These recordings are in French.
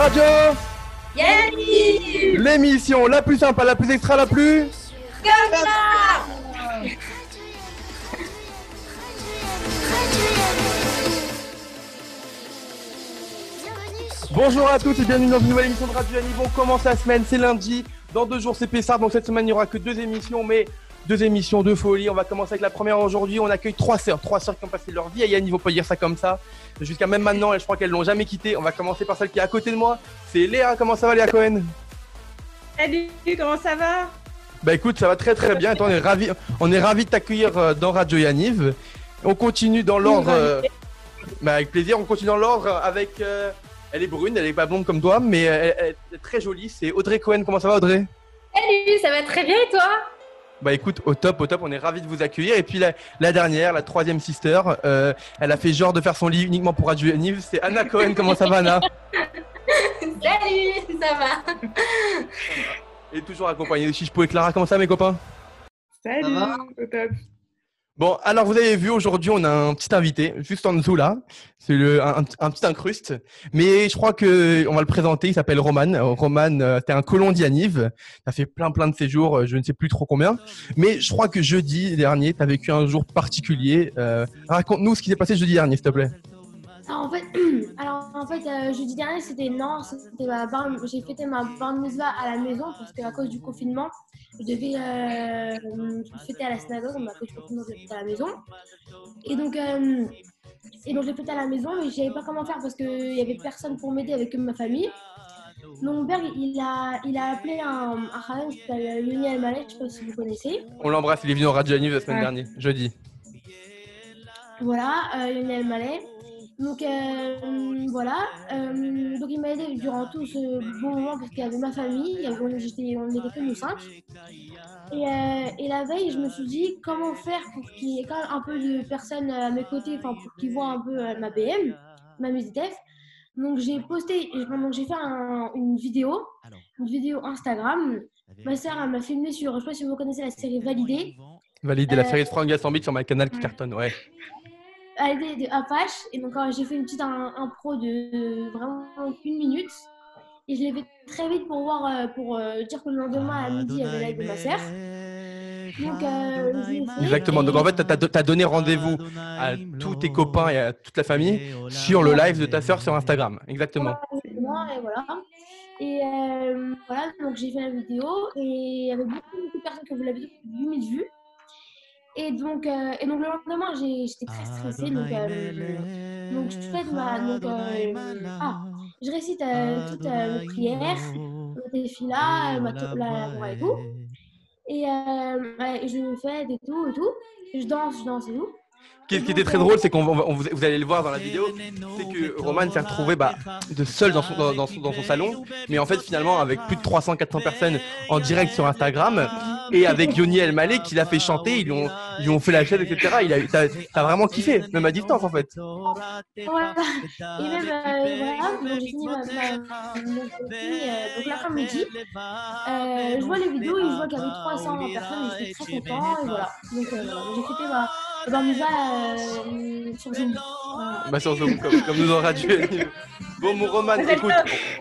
Radio Yannick L'émission la plus sympa, la plus extra, la plus... Comme Bonjour à tous et bienvenue dans une nouvelle émission de Radio Yannick. On commence la semaine, c'est lundi. Dans deux jours, c'est Pessard. Donc cette semaine, il n'y aura que deux émissions, mais deux émissions de folie. On va commencer avec la première aujourd'hui. On accueille trois sœurs, trois sœurs qui ont passé leur vie à Yannick. On peut dire ça comme ça. Jusqu'à même maintenant, et je crois qu'elles l'ont jamais quitté. On va commencer par celle qui est à côté de moi. C'est Léa. Comment ça va, Léa Cohen? Salut, comment ça va? Bah écoute, ça va très très bien. Attends, on est ravis, on est ravis de t'accueillir euh, dans Radio Yaniv. On continue dans l'ordre. euh, bah, avec plaisir. On continue dans l'ordre avec. euh, elle est brune, elle est pas blonde comme toi, mais elle, elle est très jolie. C'est Audrey Cohen. Comment ça va, Audrey? Salut, ça va très bien et toi? Bah écoute, au top, au top, on est ravis de vous accueillir. Et puis la, la dernière, la troisième sister, euh, elle a fait genre de faire son lit uniquement pour Radio Yaniv. C'est Anna Cohen. Comment ça va, Anna? Salut, ça va Et toujours accompagnée de Chichpo et Clara. Comment ça, mes copains? Salut, au top. Bon, alors vous avez vu, aujourd'hui, on a un petit invité, juste en dessous là. C'est un, un petit incruste. Mais je crois que on va le présenter. Il s'appelle Roman. Euh, Roman, euh, t'es un colon d'Yaniv. T'as fait plein, plein de séjours, euh, je ne sais plus trop combien. Mais je crois que jeudi dernier, t'as vécu un jour particulier. Euh, Raconte-nous ce qui s'est passé jeudi dernier, s'il te plaît. Alors en fait, alors, en fait euh, jeudi dernier, c'était non, c'était ma bar, j'ai fêté ma bar mitzvah à la maison parce qu'à cause du confinement, je devais euh, fêter à la synagogue, mais à cause du confinement, je fêté à la maison. Et donc, euh, et donc j'ai fêté à la maison, mais je savais pas comment faire parce qu'il y avait personne pour m'aider avec ma famille. Donc mon père, il a, il a appelé un, un qui s'appelle Yoni Almalek, je sais pas si vous connaissez. On l'embrasse. Il est venu au Radio la semaine Ouais. dernière, jeudi. Voilà, euh, Lionel Mallet. Donc euh, voilà, euh, donc il m'a aidé durant tout ce bon moment parce qu'il y avait ma famille, il y avait- on, était que nous cinq. Et, euh, et la veille, je me suis dit comment faire pour qu'il y ait quand même un peu de personnes à mes côtés, enfin pour qu'ils voient un peu ma BM, ma MUSITEF. Donc j'ai posté, donc j'ai fait un- une vidéo, une vidéo Instagram. Ma sœur m'a filmé sur, je sais pas si vous connaissez la série Validée. Validé la série de Franck Gastambit sur ma canal qui cartonne, ouais. À l'idée de Apache. Et donc, euh, j'ai fait une petite un- impro de vraiment une minute. Et je l'ai fait très vite pour voir, euh, pour euh, dire que le lendemain à midi, il y avait la de ma sœur. Donc, euh. Exactement. Donc en fait, t'as as donné rendez-vous à tous tes copains et à toute la famille sur le live de ta sœur sur Instagram. Exactement. Exactement, et voilà. Et euh, voilà, donc j'ai fait la vidéo et il y avait beaucoup, beaucoup de personnes qui voulaient la vidéo, 8000 vues. Et donc, euh, et donc le lendemain, j'étais très stressée. Donc, euh, donc je fais ma. Donc, euh, ah, je récite euh, toutes euh, mes prières, mes défis-là, ma la la et tout. Et euh, ouais, je fais et tout et tout. Je danse, je danse et tout. Qu'est-ce qui était très drôle, c'est qu'on vous, vous allez le voir dans la vidéo, c'est que Roman s'est retrouvé bah, de seul dans son, dans, dans son, dans son salon, mais en fait finalement avec plus de 300-400 personnes en direct sur Instagram et avec Yoni El Malek qui l'a fait chanter, ils ont, ils ont fait la chaise, etc. Il a, t'as, vraiment kiffé, même à distance en fait. Euh, voilà, ma donc, j'ai fini, euh, euh, je vois les vidéos je vois qu'il y avait 300 personnes et j'étais très content. Et voilà. Donc, euh, j'ai fêté. Bar mitzvah, euh, sur Zoom. Bah sur Zoom, comme, comme nous aura dit. Bon mon Roman, écoute,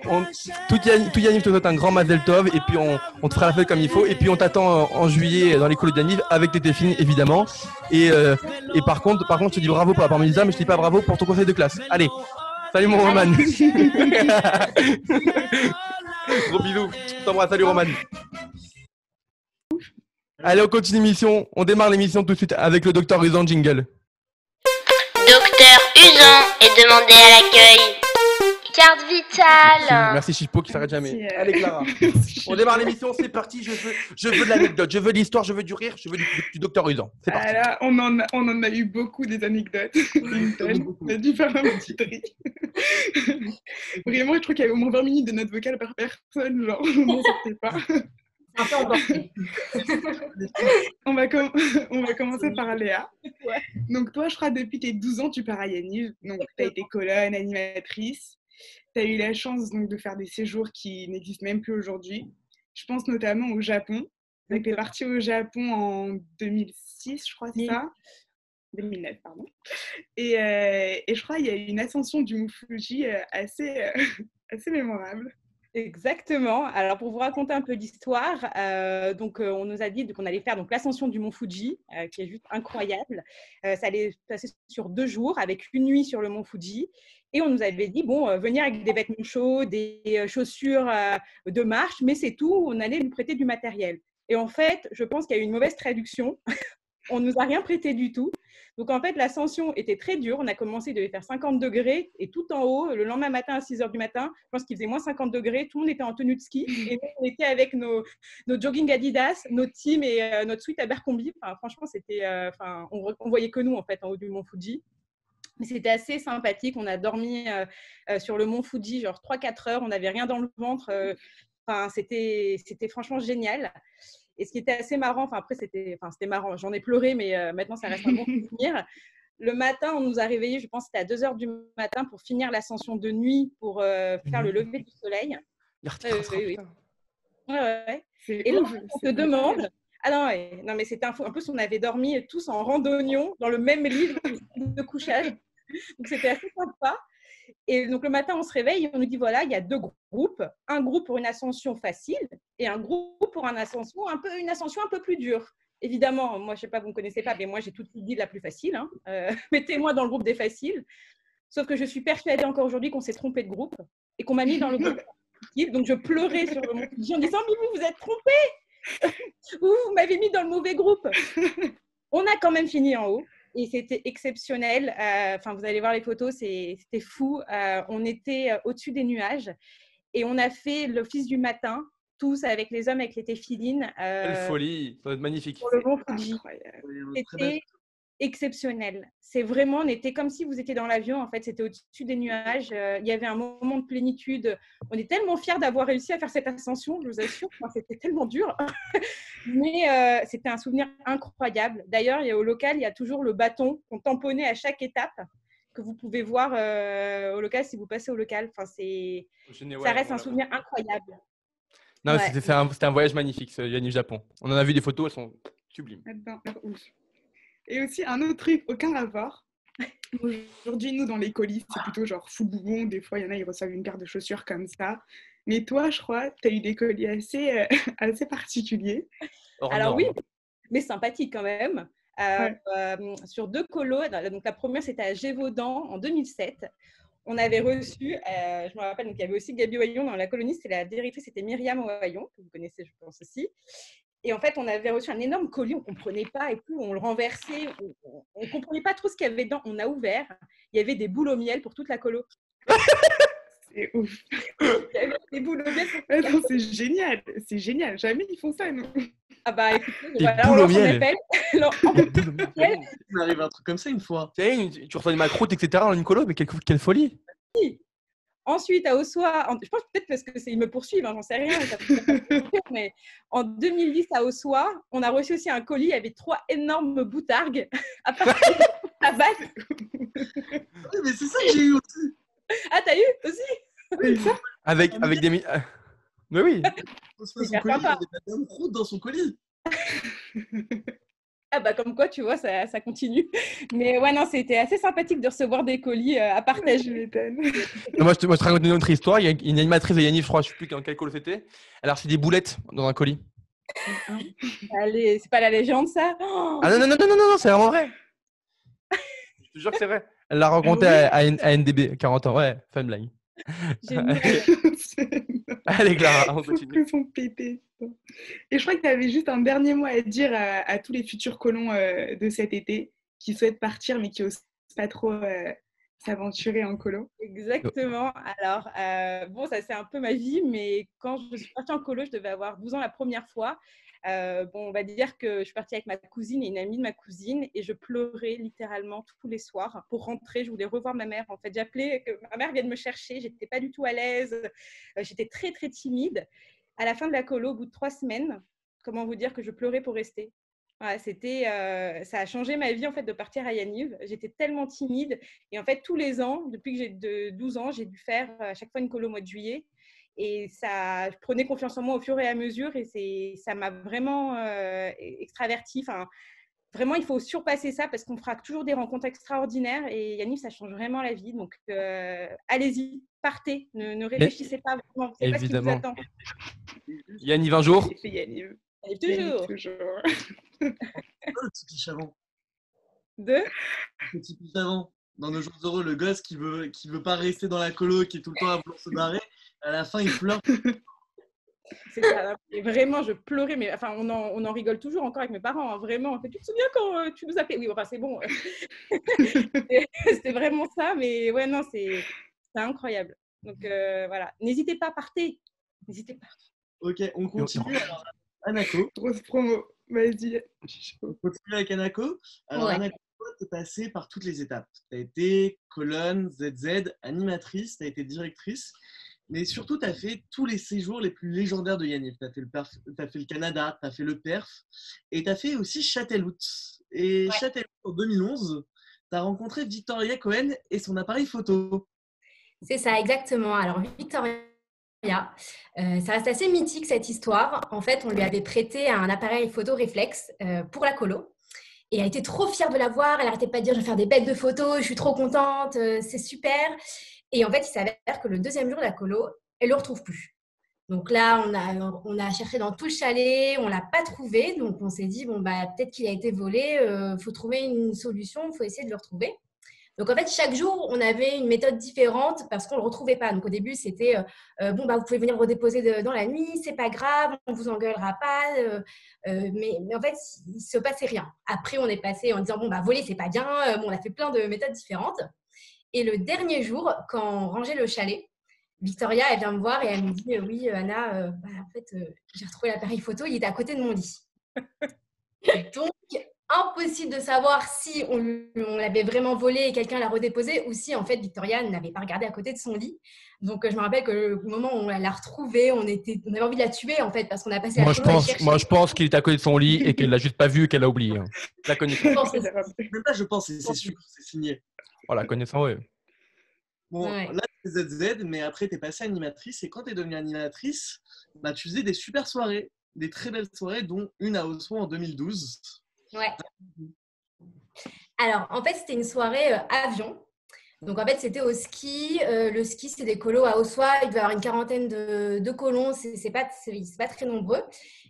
on, tout Yannick tout te souhaite un grand Mazel Tov et puis on, on te fera la fête comme il faut et puis on t'attend en, en juillet dans les colos de Yannick avec tes téfines évidemment et, euh, et par contre par contre je te dis bravo pour la parménisa mais je te dis pas bravo pour ton conseil de classe. Allez, salut mon Roman. Gros bisous, t'embrasse, salut Roman. Allez on continue l'émission, on démarre l'émission tout de suite avec le docteur Usan Jingle. Docteur Usan est demandé à l'accueil. Carte vitale. Merci Chipo qui s'arrête jamais. Euh, Allez Clara. On démarre l'émission, c'est parti. Je veux, je veux de l'anecdote, je veux de l'histoire, je veux du rire, je veux du, du docteur Usan. C'est parti. On, en a, on en a eu beaucoup des anecdotes. On a dû faire un petit tri. Vraiment, je trouve qu'il y avait au moins 20 minutes de notes vocales par personne. Genre, on n'en sortait pas. On va, com- on va commencer par Léa. Donc, toi, je crois, depuis tes 12 ans, tu pars à Yaniv. Donc, tu as été colonne, animatrice. Tu as eu la chance donc, de faire des séjours qui n'existent même plus aujourd'hui. Je pense notamment au Japon. Donc, tu es partie au Japon en 2006, je crois, c'est ça? 2009, pardon. Et, et je crois qu'il y a eu une ascension du Mont Fuji assez, assez mémorable. Exactement. Alors pour vous raconter un peu l'histoire, donc on nous a dit qu'on allait faire donc l'ascension du mont Fuji, qui est juste incroyable. ça allait passer sur deux jours avec une nuit sur le mont Fuji, et on nous avait dit bon venir avec des vêtements chauds, des chaussures de marche, mais c'est tout. On allait nous prêter du matériel. Et en fait, je pense qu'il y a eu une mauvaise traduction. On nous a rien prêté du tout. Donc en fait, l'ascension était très dure. On a commencé, il devait faire 50 degrés et tout en haut, le lendemain matin à 6 heures du matin, je pense qu'il faisait moins 50 degrés. Tout le monde était en tenue de ski et nous, on était avec nos, nos jogging Adidas, nos teams et euh, notre suite à Bercombi. Enfin, franchement, c'était, euh, enfin, on, on, voyait que nous en fait en haut du mont Fuji. Mais c'était assez sympathique. On a dormi euh, sur le mont Fuji, genre 3-4 heures. On n'avait rien dans le ventre. Enfin, c'était, c'était franchement génial. Et ce qui était assez marrant, enfin après c'était, enfin c'était marrant, j'en ai pleuré, mais euh, maintenant ça reste un bon souvenir. Le matin, on nous a réveillés, je pense que c'était à 2 heures du matin pour finir l'ascension de nuit pour euh, faire le lever du soleil. Euh, oui, oui. Ouais, ouais. Et là, on se demande. Ah non, non mais c'était un, un peu on avait dormi tous en randonnion dans le même lit de couchage. Donc c'était assez sympa. Et donc le matin, on se réveille et on nous dit voilà, il y a deux groupes, un groupe pour une ascension facile et un groupe pour une ascension un peu, une ascension un peu plus dure. Évidemment, moi je sais pas, vous ne connaissez pas, mais moi j'ai tout dit de la plus facile. Hein. Euh, mettez-moi dans le groupe des faciles. Sauf que je suis persuadée encore aujourd'hui qu'on s'est trompé de groupe et qu'on m'a mis dans le groupe. Donc je pleurais sur le monde en disant mais vous vous êtes trompé, vous m'avez mis dans le mauvais groupe. On a quand même fini en haut et c'était exceptionnel. Euh, enfin, vous allez voir les photos, c'était fou. Euh, on était euh, au-dessus des nuages et on a fait l'office du matin, tous avec les hommes avec les téphilines. Quelle folie, ça va être magnifique. Pour le Mont Fuji. C'était exceptionnel. C'est vraiment, on était comme si vous étiez dans l'avion, en fait, c'était au-dessus des nuages. il y avait un moment de plénitude. On est tellement fiers d'avoir réussi à faire cette ascension, je vous assure. c'était tellement dur. Mais c'était un souvenir incroyable. D'ailleurs, au local, il y a toujours le bâton qu'on tamponnait à chaque étape que vous pouvez voir au local si vous passez au local. Enfin, c'est, ça reste un souvenir incroyable. Non, c'était, un, un, voyage magnifique, ce Yanniv Japon. On en a vu des photos, elles sont sublimes. Et aussi, un autre truc, aucun rapport. Aujourd'hui, nous, dans les colis, c'est plutôt genre fou boubon. Des fois, il y en a, ils reçoivent une paire de chaussures comme ça. Mais toi, je crois, tu as eu des colis assez, euh, assez particuliers. Alors oui, mais sympathique quand même. Euh, euh, sur deux colos, donc la première, c'était à Gévaudan en 2007 on avait reçu, je me rappelle, donc il y avait aussi Gabi Oyon dans la colonie, c'était la directrice, c'était Myriam Oyon, que vous connaissez, je pense aussi. Et en fait, on avait reçu un énorme colis, on ne comprenait pas et tout, on le renversait, on ne comprenait pas trop ce qu'il y avait dedans. On a ouvert, il y avait des boules au miel pour toute la colo. c'est ouf. il y avait des boules au miel. Pour c'est génial, c'est génial. Jamais ils font ça, nous. Ah bah écoutez, voilà, on lance un appel. Il arrive un truc comme ça une fois. Tu, reçois des macroutes, etc. dans une colo, mais quelle, quelle folie. Ensuite, à Ossois, je pense peut-être parce qu'ils me poursuivent, hein, j'en sais rien, mais en 2010 à Ossois, on a reçu aussi un colis avec trois énormes boutargues à partir base. Oui, mais c'est ça que j'ai eu aussi. Ah, t'as eu aussi? Avec, avec des. Mais oui. Son colis, il avait dans son colis. Ah bah comme quoi, tu vois, ça, ça continue. Mais ouais, non, c'était assez sympathique de recevoir des colis euh, à partager. moi, je te, moi, je te raconte une autre histoire. Il y a une animatrice de Yannick, je crois, je ne sais plus dans quel colo c'était. Elle a reçu des boulettes dans un colis. Allez, c'est pas la légende, ça? Ah non, non, non, non, non, non, c'est vraiment vrai. je te jure que c'est vrai. Elle l'a raconté à, à, NDB, 40 ans. Ouais, fun blague. Allez, Clara, on continue. Et je crois que tu avais juste un dernier mot à dire à, tous les futurs colons euh, de cet été qui souhaitent partir mais qui n'osent pas trop euh, s'aventurer en colo. Exactement. Alors, euh, bon, ça c'est un peu ma vie, mais quand je suis partie en colo, je devais avoir 12 ans la première fois. Euh, bon, on va dire que je suis partie avec ma cousine et une amie de ma cousine et je pleurais littéralement tous les soirs pour rentrer. Je voulais revoir ma mère. En fait, j'appelais que ma mère vienne me chercher. J'étais pas du tout à l'aise. Euh, j'étais très très timide. À la fin de la colo, au bout de trois semaines, comment vous dire que je pleurais pour rester? c'était, euh, ça a changé ma vie en fait de partir à Yaniv. J'étais tellement timide et en fait tous les ans, depuis que j'ai de 12 ans, j'ai dû faire à chaque fois une colo au mois de juillet et ça, je prenais confiance en moi au fur et à mesure et c'est, ça m'a vraiment euh, extraverti. Enfin, vraiment, il faut surpasser ça parce qu'on fera toujours des rencontres extraordinaires et Yannick, ça change vraiment la vie. Donc, euh, allez-y, partez, ne, ne réfléchissez pas vraiment. C'est pas ce qui vous Évidemment. attend. Yanniv un jour. C'est Yanniv. Allez, Yanniv, toujours. toujours. Oh, le petit pitch avant. Deux. Le petit pitch avant. Dans nos jours heureux, le gosse qui veut, qui veut pas rester dans la colo, qui est tout le temps à vouloir se barrer, à la fin, il pleure. C'est ça. Et vraiment, je pleurais, mais enfin, on en, on en rigole toujours encore avec mes parents. hein, vraiment, on fait, tu te souviens quand euh, tu nous appelais Oui, enfin, c'est bon. C'était vraiment ça, mais ouais, non, c'est c'est incroyable. Donc euh, voilà, n'hésitez pas, partez. N'hésitez pas. Ok, on continue. Alors, Anako. Grosse promo. Vas-y. On continue avec Anako. Alors, Ouais. Anako, tu es passée par toutes les étapes. Tu as été colonne, ZZ, animatrice, tu as été directrice. Mais surtout, tu as fait tous les séjours les plus légendaires de Yannick. Tu as, fait le perf- t'as fait le Canada, tu as fait le PERF et tu as fait aussi Châtelhout. Et Ouais. Châtelhout, en 2011, tu as rencontré Victoria Cohen et son appareil photo. C'est ça, exactement. Alors, Victoria, euh, ça reste assez mythique cette histoire. En fait, on lui avait prêté un appareil photo réflexe euh, pour la colo. Et elle était trop fière de l'avoir. Elle n'arrêtait pas de dire Je vais faire des bêtes de photos, je suis trop contente, euh, c'est super. Et en fait, il s'avère que le deuxième jour la colo, elle ne le retrouve plus. Donc là, on a, cherché dans tout le chalet, on ne l'a pas trouvé. Donc on s'est dit Bon, bah, peut-être qu'il a été volé, il faut trouver une solution, il faut essayer de le retrouver. Donc en fait, chaque jour, on avait une méthode différente parce qu'on ne le retrouvait pas. Donc au début, c'était euh, euh, bon, bah, vous pouvez venir redéposer de- dans la nuit, c'est pas grave, on vous engueulera pas. euh, euh, mais, mais en fait, il se passait rien. Après, on est passé en disant bon, bah, voler, c'est pas bien. Euh, bon, on a fait plein de méthodes différentes. Et le dernier jour, quand on rangeait le chalet, Victoria, elle vient me voir et elle me dit oui, euh, Anna, euh, bah, en fait, euh, j'ai retrouvé l'appareil photo, il était à côté de mon lit. Donc, impossible de savoir si on, l'avait vraiment volé et quelqu'un l'a redéposé ou si en fait Victoria n'avait pas regardé à côté de son lit. Donc euh, je me rappelle que le moment où on l'a retrouvée, on, était, on avait envie de la tuer en fait parce qu'on a passé Moi la je, pense, moi, je pense qu'il est à côté de son lit et qu'elle l'a juste pas vu et qu'elle a oublié. hein. La connaissant. Je pense que c'est- Même pas, je pense, c'est c'est sûr, c'est signé. Oh, la connaissant, oui. Bon, Ouais. là, ZZ, mais après, tu es passée animatrice. Et quand tu es devenue animatrice, bah, tu faisais des super soirées, des très belles soirées, dont une à Oslo en 2012. Ouais. Alors, en fait, c'était une soirée euh, avion. Donc, en fait, c'était au ski. Euh, le ski, c'est des colos à Ossois. Il devait y avoir une quarantaine de, colons. C'est c'est pas, pas très nombreux.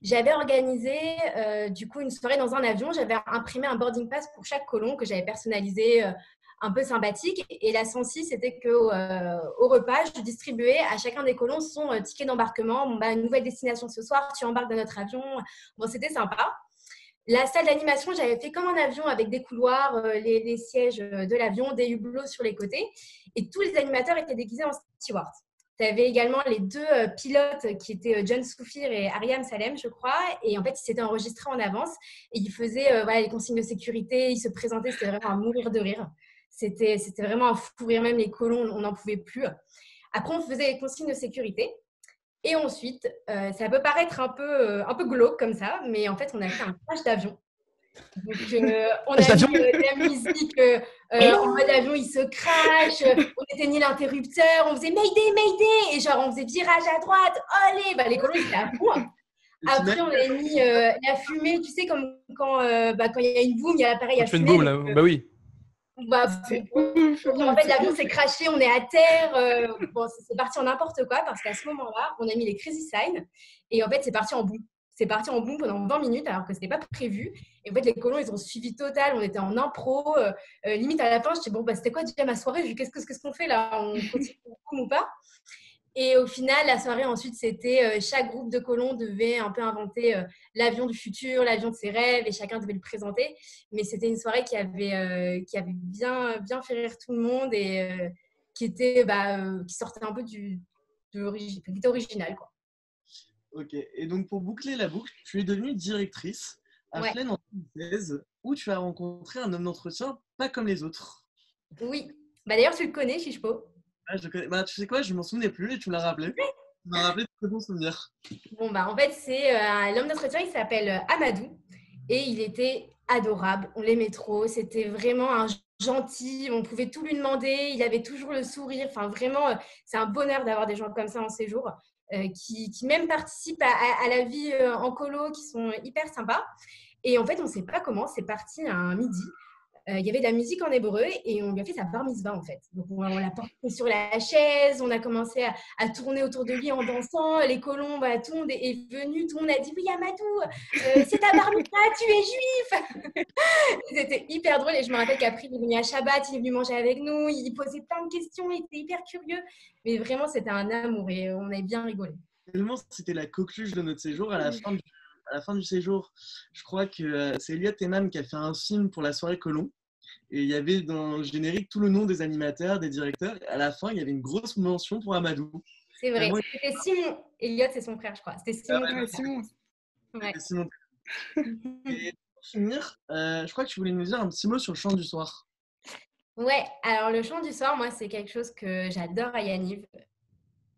J'avais organisé, euh, du coup, une soirée dans un avion. J'avais imprimé un boarding pass pour chaque colon que j'avais personnalisé, un peu sympathique. Et la 106, c'était qu'au au repas, je distribuais à chacun des colons son ticket d'embarquement. Bon, bah, nouvelle destination ce soir, tu embarques dans notre avion. Bon, c'était sympa. La salle d'animation, j'avais fait comme un avion avec des couloirs, euh, les, sièges euh, de l'avion, des hublots sur les côtés. Et tous les animateurs étaient déguisés en steward. Tu avais également les deux euh, pilotes qui étaient John Soufir et Ariam Salem, je crois. Et en fait, ils s'étaient enregistrés en avance et ils faisaient voilà, les consignes de sécurité. Ils se présentaient, c'était vraiment à mourir de rire. C'était vraiment un fou rire, même les colons, on n'en pouvait plus. Après, on faisait les consignes de sécurité. Et ensuite, euh, ça peut paraître un peu, euh, un peu glauque comme ça, mais en fait, on a fait un crash d'avion. Donc, euh, on a mis euh, de la musique euh, euh, en mode avion, il se crache, on éteignait l'interrupteur, on faisait Mayday, Mayday, et genre on faisait virage à droite, allez, bah, les colons ils étaient à fond. Après, on a mis la fumée, tu sais, comme quand bah, quand il y a une boum, il y a l'appareil à Tu fais une boum là. donc, Bah oui. Bah, en fait, l'avion s'est craché, on est à terre. euh, bon, c'est parti en n'importe quoi parce qu'à ce moment-là, on a mis les crazy signs et en fait, c'est parti en boom. C'est parti en boom pendant 20 minutes alors que ce n'était pas prévu. Et en fait, les colons, ils ont suivi total. On était en impro. euh, euh, limite, à la fin, je dis Bon, bah, c'était quoi déjà ma soirée? Qu'est-ce que- qu'est-ce qu'on fait là? On continue ou pas? Et au final, la soirée, ensuite, c'était euh, chaque groupe de colons devait un peu inventer euh, l'avion du futur, l'avion de ses rêves et chacun devait le présenter. Mais c'était une soirée qui avait, euh, qui avait bien, bien fait rire tout le monde et qui, était, bah, qui sortait un peu du, de l'origi- qui était original. Quoi. Ok, et donc pour boucler la boucle, tu es devenue directrice à Ouais. Flaine en 2016, où tu as rencontré un homme d'entretien pas comme les autres. Oui. Bah, D'ailleurs, tu le connais, Chichepo. Ah, je connais- bah, tu sais quoi, je m'en souvenais plus et tu me l'as rappelé. Tu m'as rappelé de très bons souvenirs. Bon, bah, en fait, c'est euh, l'homme d'entretien, il s'appelle euh, Amadou et il était adorable. On l'aimait trop. C'était vraiment un gentil. On pouvait tout lui demander. Il avait toujours le sourire. Enfin, vraiment, euh, c'est un bonheur d'avoir des gens comme ça en séjour euh, qui, qui même participent à, à- à la vie euh, en colo, qui sont hyper sympas. Et en fait, on ne sait pas comment, c'est parti un midi. Euh, il y avait de la musique en hébreu et on lui a fait sa bar mitzvah en fait. Donc on, l'a porté sur la chaise, on a commencé à, tourner autour de lui en dansant, les colombes, bah, tout le monde est venu, tout le monde a dit oui Amadou, euh, c'est ta bar mitzvah, tu es juif. C'était hyper drôle et je me rappelle qu'après il est venu à Shabbat, il est venu manger avec nous, il posait plein de questions, il était hyper curieux. Mais vraiment c'était un amour et on a bien rigolé. Tellement c'était la coqueluche de notre séjour à la fin du à la fin du séjour, je crois que euh, c'est Elliot Eman qui a fait un film pour la soirée Colomb. Et il y avait dans le générique tout le nom des animateurs, des directeurs. à la fin, il y avait une grosse mention pour Amadou. C'est vrai. C'était Simon. Elliot, c'est son frère, je crois. C'était Simon. Ah Simon. Ouais. Simon. Et pour finir, euh, je crois que tu voulais nous dire un petit mot sur le chant du soir. Ouais, alors le chant du soir, moi, c'est quelque chose que j'adore à Yaniv.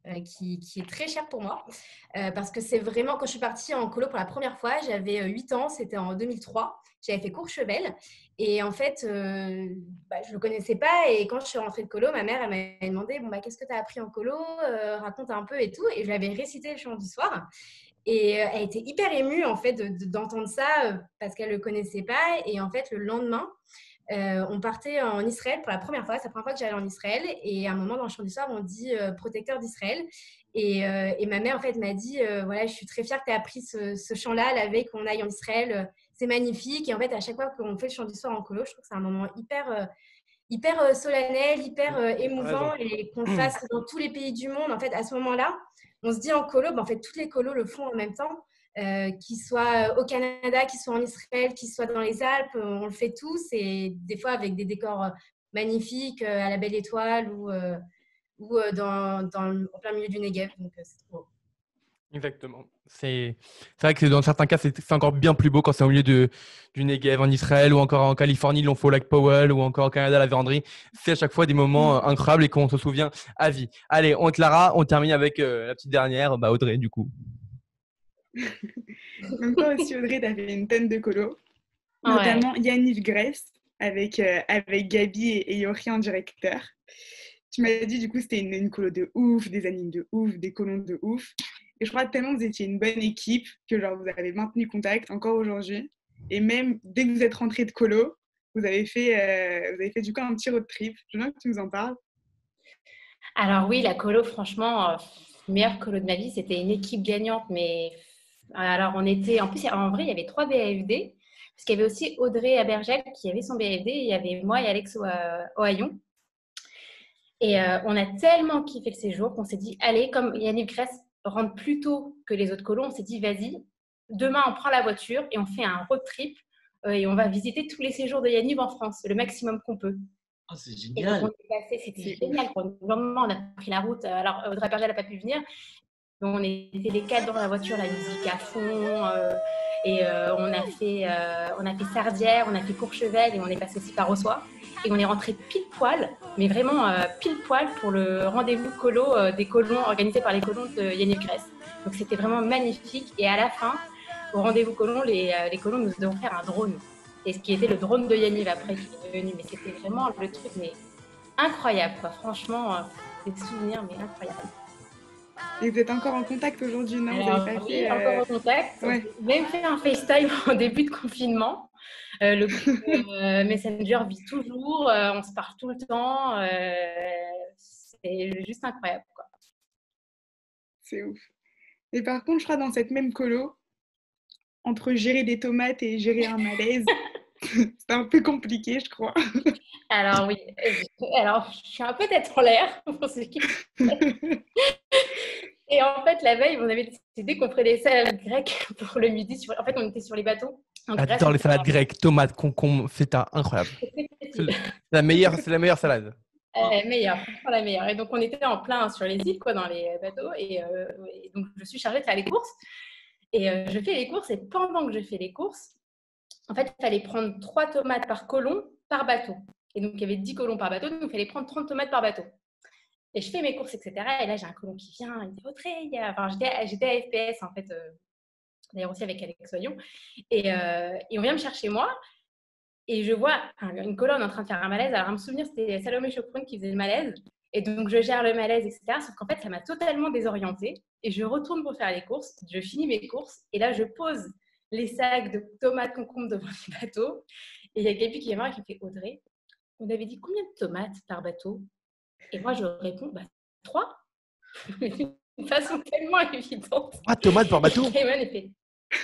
Euh, qui, qui, est très cher pour moi. Euh, parce que c'est vraiment, quand je suis partie en colo pour la première fois, j'avais 8 ans, c'était en 2003. J'avais fait Courchevel. Et en fait, euh, bah, je ne le connaissais pas. Et quand je suis rentrée de colo, ma mère m'a demandé bon, bah, Qu'est-ce que tu as appris en colo Raconte un peu et tout. Et je lui avais récité le chant du soir. Et elle était hyper émue en fait d'entendre ça parce qu'elle ne le connaissait pas. Et en fait, le lendemain, euh, on partait en Israël pour la première fois. C'est la première fois que j'allais en Israël. Et à un moment, dans le chant du soir, on dit euh, protecteur d'Israël. Euh, et, ma mère, en fait, m'a dit voilà, je suis très fière que tu aies appris ce, chant-là la veille qu'on aille en Israël. C'est magnifique. Et en fait, à chaque fois qu'on fait le chant du soir en colo, je trouve que c'est un moment hyper, hyper solennel, hyper émouvant et qu'on le fasse dans tous les pays du monde. En fait, à ce moment-là, on se dit en colo, ben, en fait, toutes les colos le font en même temps. Euh, qu'ils soient au Canada, qu'ils soient en Israël, qu'ils soient dans les Alpes, on le fait tous et des fois avec des décors magnifiques euh, à la belle étoile ou, euh, ou dans, dans, en plein milieu du Negev. Donc, c'est trop Exactement. C'est vrai que dans certains cas, c'est encore bien plus beau quand c'est au milieu de, du Negev en Israël ou encore en Californie, l'on Lac Powell ou encore au Canada, la véranderie. C'est à chaque fois des moments incroyables et qu'on se souvient à vie. Allez, on Clara, on termine avec la petite dernière, bah Audrey, du coup. Donc toi aussi, Audrey, tu avais une tonne de colos, notamment Yannick Grèce avec, euh, avec Gabi et, Yori en directeur. Tu m'as dit, du coup, c'était une, colo de ouf, des animes de ouf, des colons de ouf. Et je crois tellement que vous étiez une bonne équipe que genre, vous avez maintenu contact encore aujourd'hui. Et même dès que vous êtes rentré de colo, vous avez fait, euh, vous avez fait du coup un petit road trip. Je veux bien que tu nous en parles. Alors oui, la colo, franchement, euh, meilleure colo de ma vie. C'était une équipe gagnante, mais alors, on était, en plus, en vrai, il y avait trois BAFD, parce qu'il y avait aussi Audrey Abergel qui avait son BAFD, il y avait moi et Alex Ohaillon. Et euh, on a tellement kiffé le séjour qu'on s'est dit, allez, comme Yannick Grèce rentre plus tôt que les autres colons, on s'est dit, vas-y, demain, on prend la voiture et on fait un road trip euh, et on va visiter tous les séjours de Yannick en France, le maximum qu'on peut. Oh, c'est génial. C'était génial. Le lendemain, on a pris la route. Alors, Audrey Abergel n'a pas pu venir, on était les quatre dans la voiture, la musique à fond. Euh, et euh, on, a fait, euh, on a fait Sardière, on a fait Courchevel et on est passé aussi par Ossois. Et on est rentré pile poil, mais vraiment pile poil pour le rendez-vous colo des colons organisé par les colons de Yannick Grèce. Donc c'était vraiment magnifique. Et à la fin, au rendez-vous colons, les, les colons nous ont offert un drone. Et ce qui était le drone de Yannick après qui est venu. Mais c'était vraiment le truc mais incroyable. Quoi. Franchement, des souvenirs mais incroyables. Et vous êtes encore en contact aujourd'hui, non? Vous avez pas oui, encore euh, en contact. Ouais. Même fait un FaceTime en début de confinement. Euh, le groupe euh, Messenger vit toujours, on se parle tout le temps. c'est juste incroyable. C'est ouf. Et par contre, je crois dans cette même colo, entre gérer des tomates et gérer un malaise, c'est un peu compliqué, je crois. Alors oui, alors je suis un peu tête en l'air pour ce qui Et en fait, la veille, on avait décidé qu'on ferait des salades grecques pour le midi. En fait, on était sur les bateaux. J'adore les salades grecques, tomates, concombre, c'est incroyable. c'est la meilleure, c'est la meilleure salade. La meilleure, la meilleure. Et donc, on était en plein sur les îles, quoi, dans les bateaux. Et, euh, donc, je suis chargée de faire les courses. Et euh, je fais les courses. Et pendant que je fais les courses, en fait, il fallait prendre trois tomates par colon par bateau. Et donc, il y avait 10 colons par bateau. Donc, il fallait prendre 30 tomates par bateau. Et je fais mes courses, etc. Et là, j'ai un colon qui vient, il dit Audrey, enfin, j'étais à FPS en fait, euh, d'ailleurs aussi avec Alex Soyon. Et, euh, et, on vient me chercher moi. Et je vois une colonne en train de faire un malaise. Alors, à me souvenir, c'était Salomé Choproun qui faisait le malaise. Et donc, je gère le malaise, etc. Sauf qu'en fait, ça m'a totalement désorientée. Et je retourne pour faire les courses. Je finis mes courses. Et là, je pose les sacs de tomates, concombres devant les bateaux. Et il y a quelqu'un qui est mort et qui fait Audrey, on avait dit combien de tomates par bateau? Et moi, je réponds bah, trois. D'une façon tellement évidente. Ah, tomates par bateau? Et fait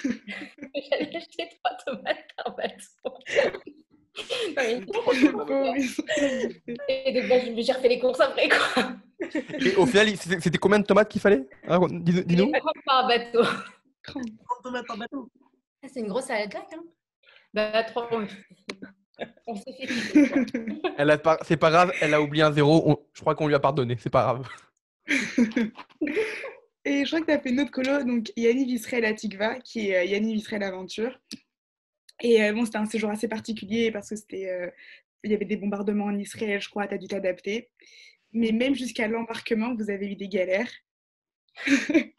J'allais acheter trois tomates par bateau. Et donc, bah, j'ai refait les courses après, quoi. Et au final, c'était combien de tomates qu'il fallait? Ah, dis- Dis-nous. Trois par bateau. 30 tomates par bateau. Ah, C'est une grosse salade grecque. Hein. Bah, trois. On s'est fait kiffer, quoi. Elle a pas- C'est pas grave, elle a oublié un zéro. on- Je crois qu'on lui a pardonné, c'est pas grave. Et je crois que tu as fait une autre colo, donc Yanniv Israël à Tikva, qui est euh, Yanniv Israël Aventure. Et euh, bon, c'était un séjour assez particulier parce que c'était, euh, il y avait des bombardements en Israël, je crois, tu as dû t'adapter. Mais même jusqu'à l'embarquement, vous avez eu des galères.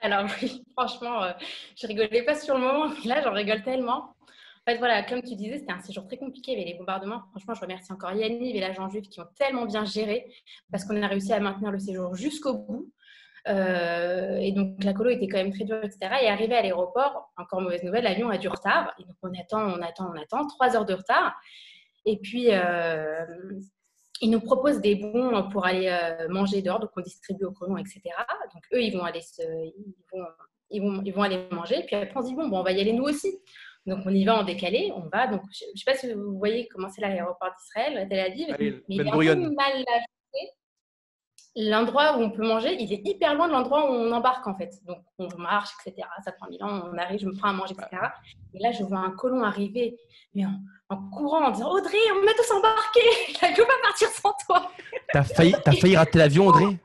Alors oui, franchement, je rigolais pas sur le moment, mais là, j'en rigole tellement. En fait, voilà, comme tu disais, c'était un séjour très compliqué avec les bombardements. Franchement, je remercie encore Yanniv et l'agent juif qui ont tellement bien géré parce qu'on a réussi à maintenir le séjour jusqu'au bout. Euh, et donc, la colo était quand même très dure, etc. Et arrivé à l'aéroport, encore mauvaise nouvelle, l'avion a du retard. Et donc, on attend, on attend, on attend, trois heures de retard. Et puis, euh, ils nous proposent des bons pour aller euh, manger dehors, donc on distribue aux colons, etc. Donc, eux, ils vont aller se, ils vont, ils vont, ils vont aller manger. Puis après, on se dit, bon, bon, on va y aller nous aussi. Donc, on y va en décalé, on va. Donc, je ne sais pas si vous voyez comment c'est l'aéroport d'Israël, Tel Aviv, mais il est Ben un peu mal. L'endroit où on peut manger, il est hyper loin de l'endroit où on embarque, en fait. Donc, on marche, etc. Ça prend mille ans, on arrive, je me prends à manger, etc. Et là, je vois un colon arriver, mais en, en courant, en disant Audrey, on va tous embarquer Je ne peux pas partir sans toi T'as failli, rater l'avion, Audrey?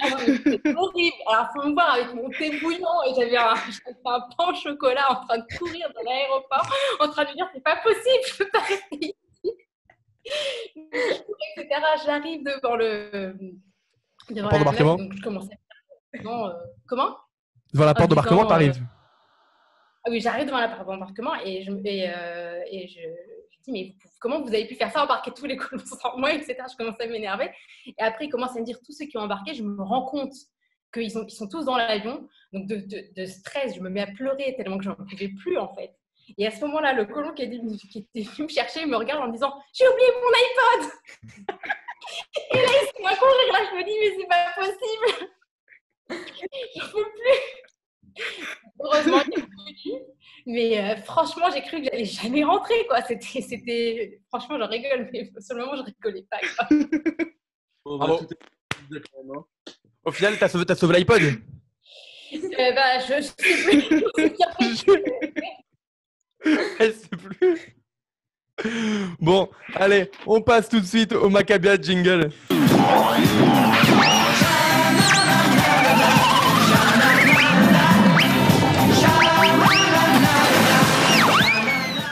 Ah C'était horrible. Alors, faut me voir avec mon thé bouillant et j'avais un, un pain au chocolat en train de courir dans l'aéroport, en train de dire c'est pas possible, je peux pas rester. etc. J'arrive devant le devant la d'embarquement meuf, donc je commençais à euh, comment? Devant la porte En d'embarquement, disant, t'arrives. ah oui, j'arrive devant la porte d'embarquement et, je, me- et, euh, et je, je dis, mais vous- comment vous avez pu faire ça, embarquer tous les colons sans moi, etc. Je commence à m'énerver. Et après, il commence à me dire tous ceux qui ont embarqué, je me rends compte qu'ils sont, sont tous dans l'avion. Donc, de, de- de stress, je me mets à pleurer tellement que j'en pouvais plus, en fait. Et à ce moment-là, le colon qui, était venu me chercher me regarde en me disant J'ai oublié mon iPod Et là, il se met à courir. Là, je me dis Mais c'est pas possible J'en peux plus Heureusement qu'il est venu. Mais euh, franchement, j'ai cru que j'allais jamais rentrer. quoi. C'était, c'était... Franchement, je rigole, mais sur le moment, je rigolais pas. quoi. Bah, Bravo. est hein. Au final, t'as sauvé, t'as sauvé l'iPod Euh, bah, je, je sais plus. Elle sait plus. Bon, allez, on passe tout de suite au Maccabia jingle.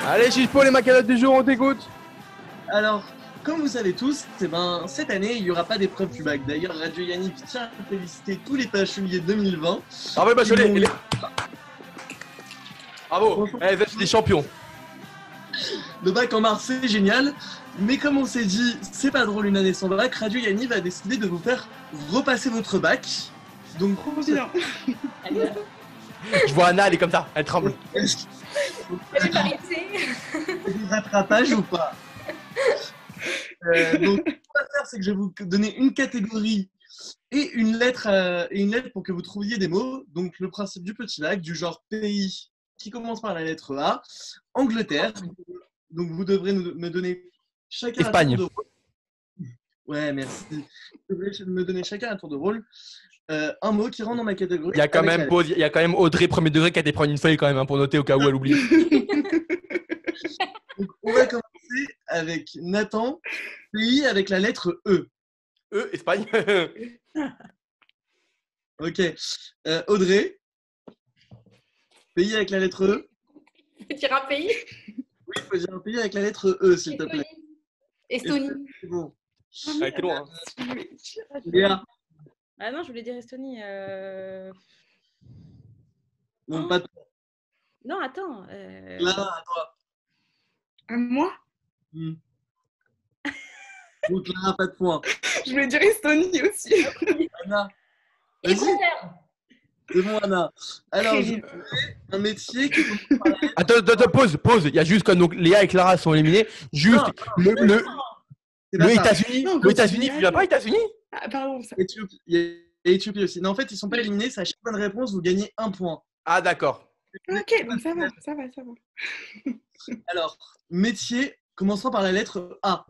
Allez, Chispo, les Maccabias du jour, on t'écoute. Alors, comme vous savez tous, eh ben, cette année, il n'y aura pas d'épreuve du bac. D'ailleurs, Radio Yannick tient à féliciter tous les bacheliers 2020. Bravo, Bachelet. Ils il est- Bravo, eh, vous êtes des champions. Le bac en mars, c'est génial. Mais comme on s'est dit, c'est pas drôle une année sans bac, Radio Yannick a décidé de vous faire repasser votre bac. Donc, Trop bien. Je vois Anna, elle est comme ça, elle tremble. arrêté. du rattrapage ou pas Euh, Donc, ce qu'on va faire, c'est que je vais vous donner une catégorie et une lettre, euh, et une lettre pour que vous trouviez des mots. Donc, le principe du petit bac, du genre pays qui commence par la lettre A, Angleterre. Donc, vous devrez nous- me donner chacun Espagne. un tour de rôle. Ouais, merci. Vous devrez me donner chacun un tour de rôle. Euh, un mot qui rentre dans ma catégorie. Il y a quand avec même, la pause, il y a quand même Audrey, premier degré, qui a été prendre une feuille quand même hein, pour noter au cas où elle oublie. Donc, on va commencer avec Nathan, pays avec la lettre E. E, Espagne. Ok. Euh, Audrey, pays avec la lettre E. Tu peux dire un pays? Oui, il faut dire un pays avec la lettre E, s'il te plaît. Estonie. C'est bon? Était loin. hein. Léa, Ah non, je voulais dire Estonie. euh, non, pas de Non, attends. euh, Clara, à toi. À moi? Hmm. Ou Clara, pas de point. Je voulais dire Estonie aussi. Anna, vas-y. Équateur. C'est bon, Anna. Alors, je un métier qui Attends, attends, attends, pause, pause. Il y a juste quand donc Léa et Clara sont éliminés. Juste le, le, le. États-Unis. Le. États-Unis, tu viens pas États-Unis? Ah, pardon, ça. Il y a Éthiopie aussi. Non, en fait, ils sont pas éliminés. C'est à chaque bonne réponse, vous gagnez un point. Ah, d'accord. Ok, donc ça va, ça va, ça va. Alors, métier commençant par la lettre A.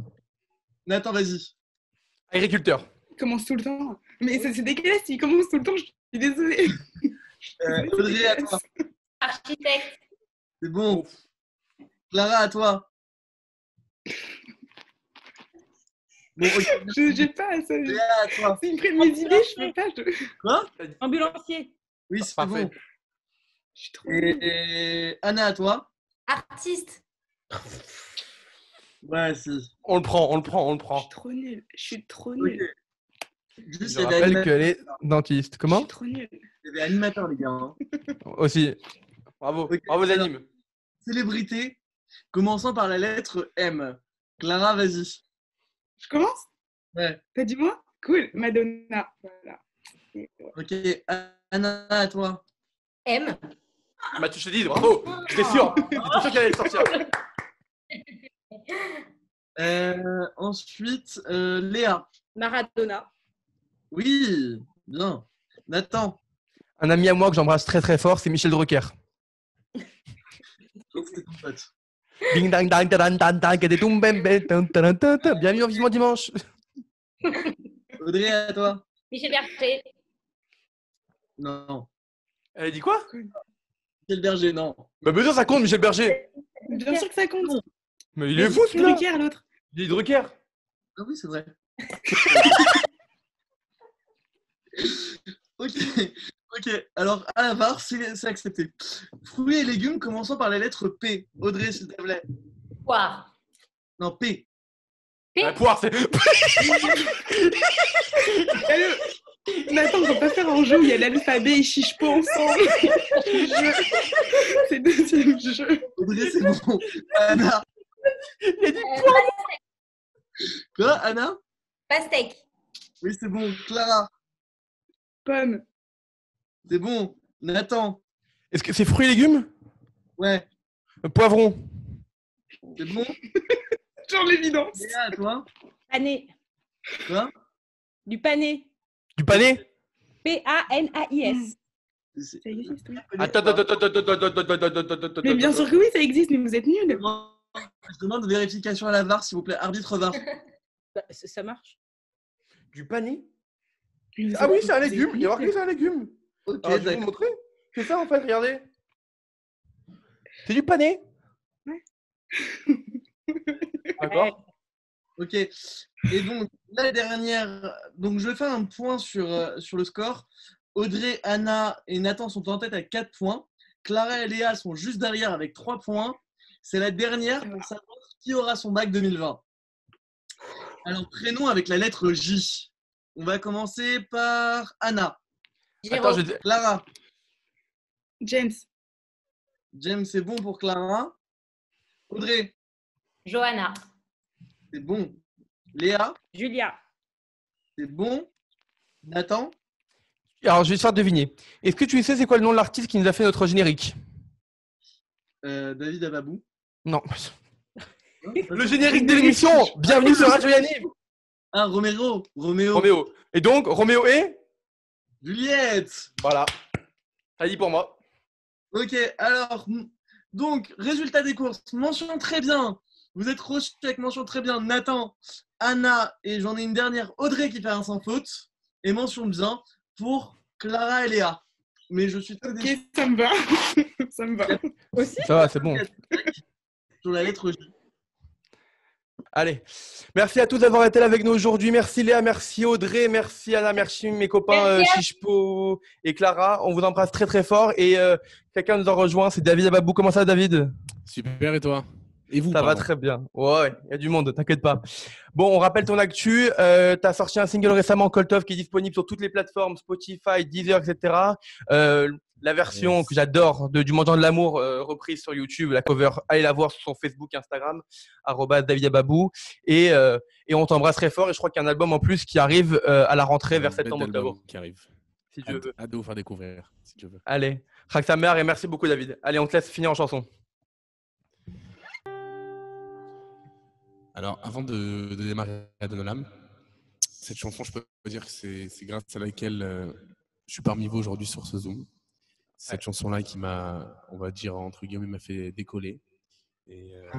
Nathan, vas-y. Agriculteur. Il commence tout le temps. Mais c'est c'est dégueulasse, il commence tout le temps, je suis désolée. Euh, Audrey, à toi. Architecte. C'est bon. Clara, à toi. Bon. Je j'ai pas ça. je- Léa, à toi. S'ils me prennent mes idées, je peux pas. Je, Quoi? Ambulancier. Oui, c'est Parfait. bon. je suis trop nulle. Et, Anna, à toi. Artiste. Ouais, si. On le prend, on le prend, on le Je prend. suis trop nulle. Je suis trop nulle. Juste, Je il y avait rappelle anima- qu'elle est dentiste. Je Comment suis trop nulle. il y avait animateur, les gars. hein. Aussi. Bravo. Ok, Bravo, alors- Zanim. Célébrité commençant par la lettre M. Clara, vas-y. Je commence? Ouais. T'as dit moi? Cool, Madonna. Voilà. Ok. Anna, à toi. M. Bah, tu te dis, bravo. J'étais sûr. J'étais sûr qu'elle allait le sortir. Euh, ensuite, euh, Léa. Maradona. Oui, bien. Nathan. Un ami à moi que j'embrasse très très fort, c'est Michel Drucker. Donc, c'était ton pote. Ding dang dang dang dang dang dang dang bam bam dang dang dang dang. Bienvenue en vivement dimanche. Audrey, à toi. Michel Berger. Non. Elle a dit quoi? Michel Berger, non. Bah bien sûr ça compte Michel Berger. Bien sûr que ça compte. Mais il est fou celui-là. Drucker, l'autre. Il est Drucker. Ah oui, c'est vrai. ok. Ok. Alors, à la barre, c'est accepté. Fruits et légumes commençant par la lettre P. Audrey, s'il te plaît. Poire. Non, P. La poire c'est. Nathan, on va pas faire un jeu où il y a l'alphabet et chiche pas ensemble. C'est le deuxième jeu. Audrey, c'est bon. Anna. Il a dit Euh, Quoi, Anna? Pastèque. Oui, c'est bon. Clara. Pomme. C'est bon. Nathan. Est-ce que c'est fruits et légumes? Ouais. Euh, Poivron. C'est bon? Genre l'évidence. Léa, toi? Pané. Quoi? Du pané. Du pané? P-A-N-A-I-S. Ça existe, oui. Attends, attends, attends, attends, attends, Mais bien sûr que oui, ça existe, mais vous êtes nuls. Je demande vérification à la VAR, s'il vous plaît. Arbitre VAR. Bah, ça, marche. Du pané? Ah oui, c'est un légume. Il y a marqué c'est un légume. Ok, Alors, je vais vous montrer. C'est ça en fait, regardez. C'est du pané. Ouais. D'accord. Ok. Et donc, la dernière. Donc, je fais un point sur, euh, sur le score. Audrey, Anna et Nathan sont en tête à 4 points. Clara et Léa sont juste derrière avec 3 points. C'est la dernière pour savoir qui aura son bac 2020. Alors, prénom avec la lettre J. On va commencer par Anna. Attends, je... Clara. James. James, c'est bon pour Clara. Audrey, Johanna. c'est bon. Léa, Julia. c'est bon. Nathan, Alors, je vais te faire deviner. Est-ce que tu sais c'est quoi le nom de l'artiste qui nous a fait notre générique? Euh, David Ababou. Non. Le générique de l'émission Bienvenue sur Radio Yanniv Ah, Romero. Roméo. Roméo. Et donc, Roméo et Juliette. Voilà. Ça dit pour moi. Ok, alors, donc, résultat des courses. Mention très bien. Vous êtes reçus avec mention très bien. Nathan, Anna et j'en ai une dernière, Audrey qui fait un sans faute. Et mention bien pour Clara et Léa. Mais je suis très déçu Ok, ça me va. ça me va. Aussi Ça va, c'est bon. sur la lettre J. Allez. Merci à tous d'avoir été là avec nous aujourd'hui. Merci Léa, merci Audrey, merci Anna, merci mes copains euh, Merci Chichepo et Clara. On vous embrasse très très fort. Et euh, quelqu'un nous en rejoint, c'est David Ababou. Comment ça, David? Super, et toi? Et vous Ça va très bien. Ouais, il y a du monde, t'inquiète pas. Bon, on rappelle ton actu. Euh, tu as sorti un single récemment, Colt Off, qui est disponible sur toutes les plateformes, Spotify, Deezer, etc. Euh, la version Yes. que j'adore de Du Mendiant de l'amour, euh, reprise sur YouTube, la cover, allez la voir sur son Facebook, Instagram, arrobas David Ababou. Et, euh, et on t'embrasse très fort. Et je crois qu'il y a un album en plus qui arrive euh, à la rentrée vers septembre-octobre. album qui arrive. si tu Hâte, veux. hâte de vous faire découvrir, si tu veux. Allez, craque sa mère et merci beaucoup, David. Allez, on te laisse finir en chanson. Alors, avant de, de démarrer à Donolam, cette chanson, je peux dire que c'est c'est grâce à laquelle euh, je suis parmi vous aujourd'hui sur ce Zoom cette chanson-là qui m'a, on va dire, entre guillemets, m'a fait décoller. Euh,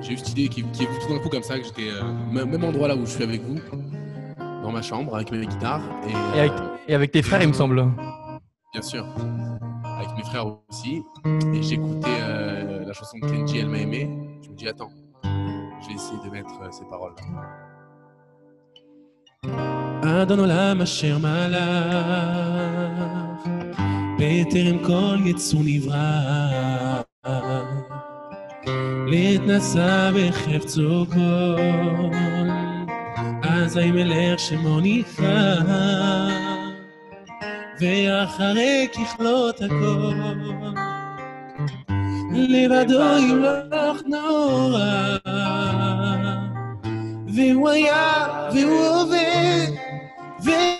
j'ai eu cette idée qui, qui est tout d'un coup comme ça, que j'étais euh, au même endroit là où je suis avec vous, dans ma chambre, avec mes guitares. Et, euh, avec, tes frères, il me semble. Bien sûr. Avec mes frères aussi. Et j'écoutais la chanson de Kenji, Elle m'a aimé. Je me dis, attends, je vais essayer de mettre ces paroles. Pardonne-la, ah, ma chère malade. בטרם כל יצור נברא, להתנסה בחפצו כל, אזי מלך שמו נקרא. ואחרי ככלות הכל, לבדו ימלוך נורא, והוא היה והוא עובד, והוא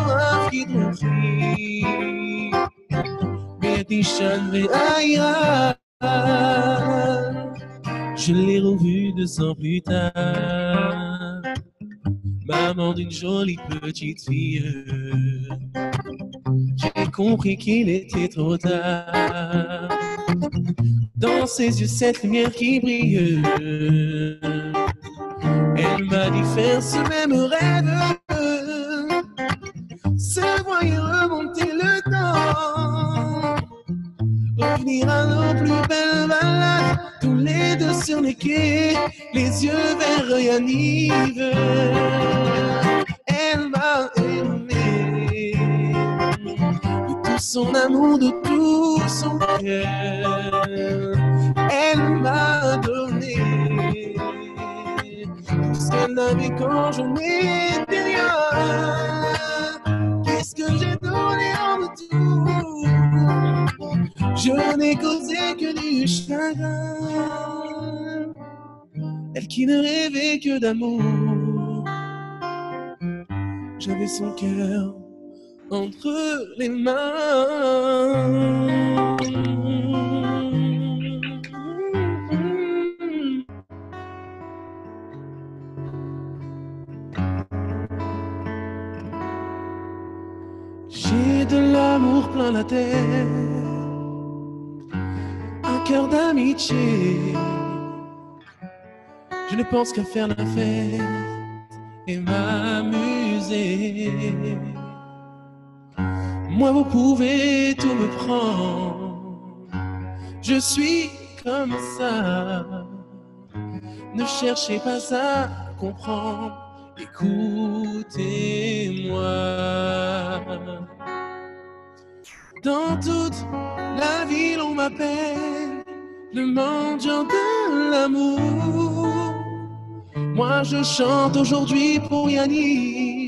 כוסים יולך, בידו אף כדרוכי, ביד תשען ועיירה. Je l'ai revu deux ans plus tard, maman d'une jolie petite fille. J'ai compris qu'il était trop tard. Dans ses yeux, cette lumière qui brille, elle m'a dit faire ce même rêve. à nos plus belles balades, tous les deux sur les quais, les yeux vers Yaniv. Elle m'a aimé de tout son amour, de tout son cœur. Elle m'a donné tout ce qu'elle avait quand je n'étais rien. Qu'est-ce que j'ai donné en retour Je n'ai causé que du chagrin. Elle qui ne rêvait que d'amour. J'avais son cœur entre les mains. J'ai de l'amour plein la tête, d'amitié. Je ne pense qu'à faire la fête et m'amuser. Moi, vous pouvez tout me prendre. Je suis comme ça. Ne cherchez pas à comprendre. Écoutez-moi. Dans toute la ville, on m'appelle le mendiant de l'amour. Moi, je chante aujourd'hui pour Yannick.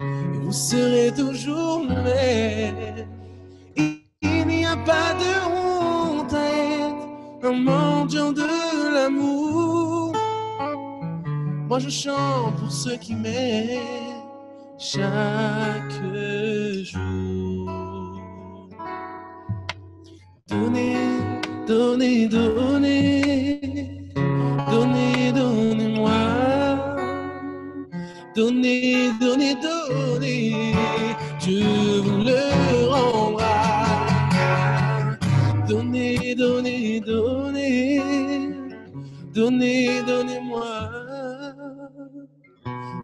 Et vous serez toujours. Il il n'y a pas de honte à être un mendiant de l'amour. Moi je chante pour ceux qui m'aiment chaque jour. Donnez, donnez, donnez, donnez-moi. Donnez, donnez, donnez, Dieu vous le rendra. Donnez, donnez, donnez, donnez, donnez-moi.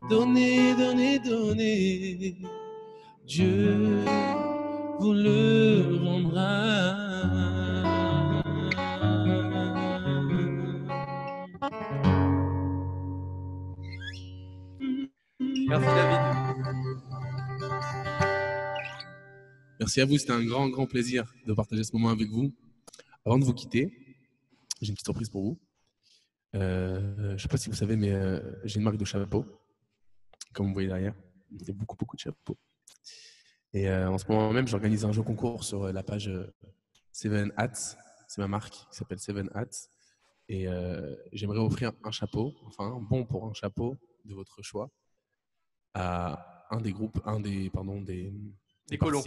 Donnez, donnez, donnez, Dieu vous le Merci à vous, c'était un grand, grand plaisir de partager ce moment avec vous. Avant de vous quitter, j'ai une petite surprise pour vous. Euh, je ne sais pas si vous savez, mais euh, j'ai une marque de chapeau, comme vous voyez derrière. Il y a beaucoup, beaucoup de chapeaux. Et euh, en ce moment même, j'organise un jeu concours sur la page Seven Hats. C'est ma marque qui s'appelle Seven Hats. Et j'aimerais offrir un chapeau, enfin un bon pour un chapeau de votre choix, à un des groupes, un des, pardon, des, des colons.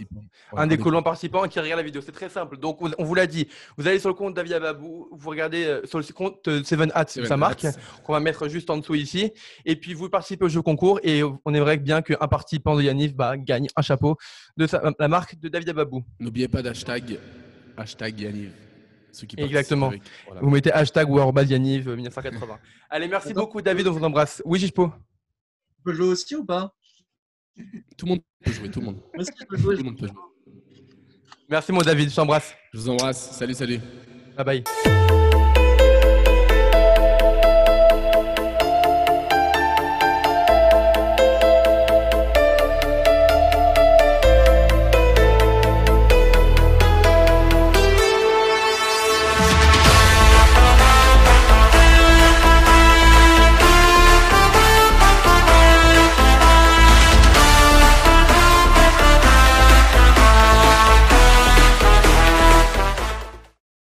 un des colons participants qui regarde la vidéo. C'est très simple. Donc, on vous l'a dit. Vous allez sur le compte David Ababou, vous regardez euh, sur le compte euh, Seven Hats, sa marque, qu'on va mettre juste en dessous ici. Et puis, vous participez au jeu concours et on aimerait bien qu'un participant de Yanniv bah, gagne un chapeau de la marque de David Ababou. N'oubliez pas d'hashtag hashtag Yanniv. Exactement. Vous mettez hashtag ou 1980. Euh, allez, merci beaucoup, David. On vous embrasse. Oui, Gispo. Tu peux jouer aussi ou pas? Tout le monde peut jouer, tout le monde. tout le monde peut jouer. Merci mon David, je t'embrasse. Je vous embrasse. Salut, salut. Bye bye.